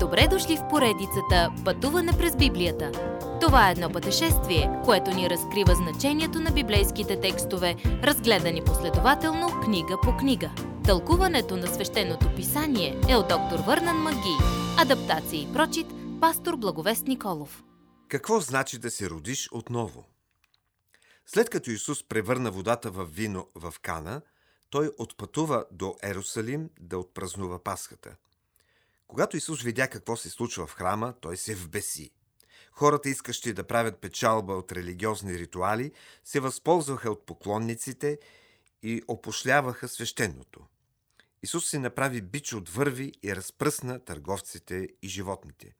Добре дошли в поредицата Пътуване през Библията. Това е едно пътешествие, което ни разкрива значението на библейските текстове, разгледани последователно книга по книга. Тълкуването на свещеното писание е от доктор Върнан Маги. Адаптация и прочит, пастор Благовест Николов. Какво значи да се родиш отново? След като Исус превърна водата в вино в Кана, той отпътува до Ерусалим да отпразнува Пасхата. Когато Исус видя какво се случва в храма, той се вбеси. Хората, искащи да правят печалба от религиозни ритуали, се възползваха от поклонниците и опошляваха свещеното. Исус се направи бич от върви и разпръсна търговците и животните.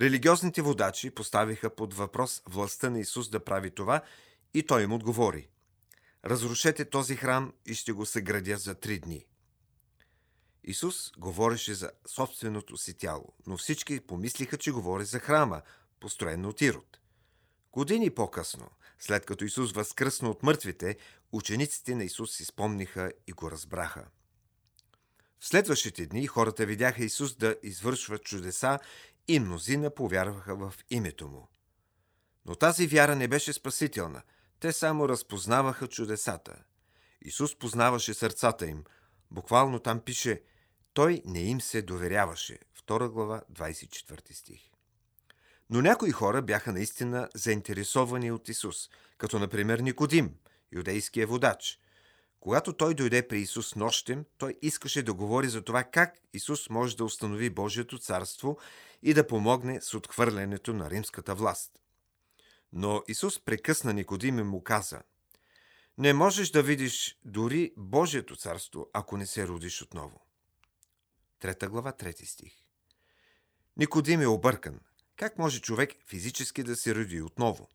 Религиозните водачи поставиха под въпрос властта на Исус да прави това и той им отговори. Разрушете този храм и ще го съградя за три дни. Исус говореше за собственото си тяло, но всички помислиха, че говори за храма, построен от Ирод. Години по-късно, след като Исус възкръсна от мъртвите, учениците на Исус си спомниха и го разбраха. В следващите дни хората видяха Исус да извършва чудеса и мнозина повярваха в името му. Но тази вяра не беше спасителна. Те само разпознаваха чудесата. Исус познаваше сърцата им. Буквално там пише «Той не им се доверяваше». 2 глава, 24 стих. Но някои хора бяха наистина заинтересовани от Исус, като например Никодим, юдейския водач. Когато той дойде при Исус нощем, той искаше да говори за това как Исус може да установи Божието царство и да помогне с отхвърлянето на римската власт. Но Исус прекъсна Никодим и му каза Не можеш да видиш дори Божието царство, ако не се родиш отново. Трета глава, трети стих. Никодим е объркан. Как може човек физически да се роди отново?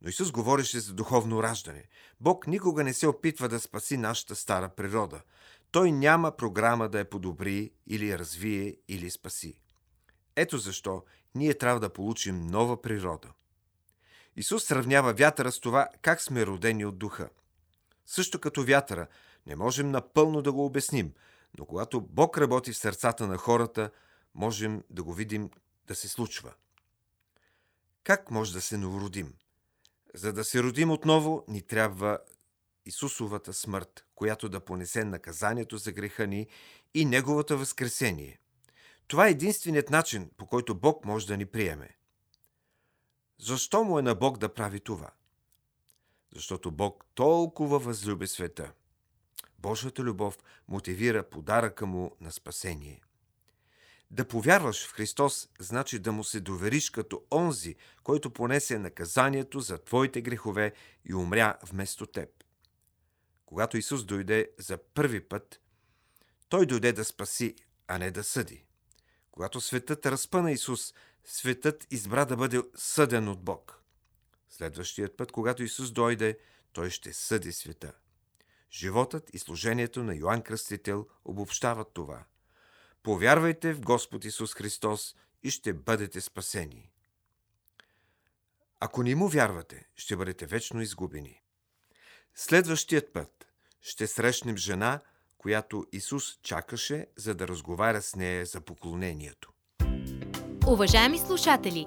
Но Исус говореше за духовно раждане. Бог никога не се опитва да спаси нашата стара природа. Той няма програма да я подобри или развие или спаси. Ето защо ние трябва да получим нова природа. Исус сравнява вятъра с това как сме родени от духа. Също като вятъра, не можем напълно да го обясним, но когато Бог работи в сърцата на хората, можем да го видим да се случва. Как може да се новородим? За да се родим отново, ни трябва Исусовата смърт, която да понесе наказанието за греха ни и Неговото възкресение. Това е единственият начин, по който Бог може да ни приеме. Защо му е на Бог да прави това? Защото Бог толкова възлюби света. Божията любов мотивира подаръка му на спасение. Да повярваш в Христос значи да му се довериш като онзи, който понесе наказанието за твоите грехове и умря вместо теб. Когато Исус дойде за първи път, Той дойде да спаси, а не да съди. Когато светът разпъна Исус, светът избра да бъде съден от Бог. Следващият път, когато Исус дойде, Той ще съди света. Животът и служението на Йоанн Кръстител обобщават това – Повярвайте в Господ Исус Христос и ще бъдете спасени. Ако не му вярвате, ще бъдете вечно изгубени. Следващият път ще срещнем жена, която Исус чакаше, за да разговаря с нея за поклонението. Уважаеми слушатели,